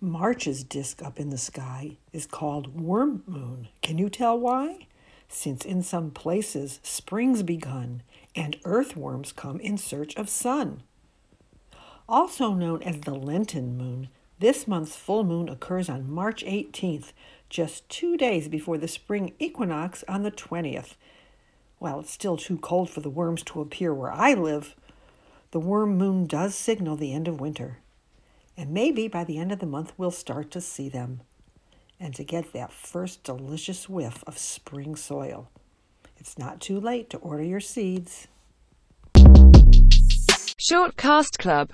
March's disk up in the sky is called worm moon. Can you tell why? Since in some places spring's begun and earthworms come in search of sun. Also known as the Lenten moon, this month's full moon occurs on March 18th, just two days before the spring equinox on the 20th. While it's still too cold for the worms to appear where I live, the worm moon does signal the end of winter. And maybe by the end of the month, we'll start to see them and to get that first delicious whiff of spring soil. It's not too late to order your seeds. Shortcast Club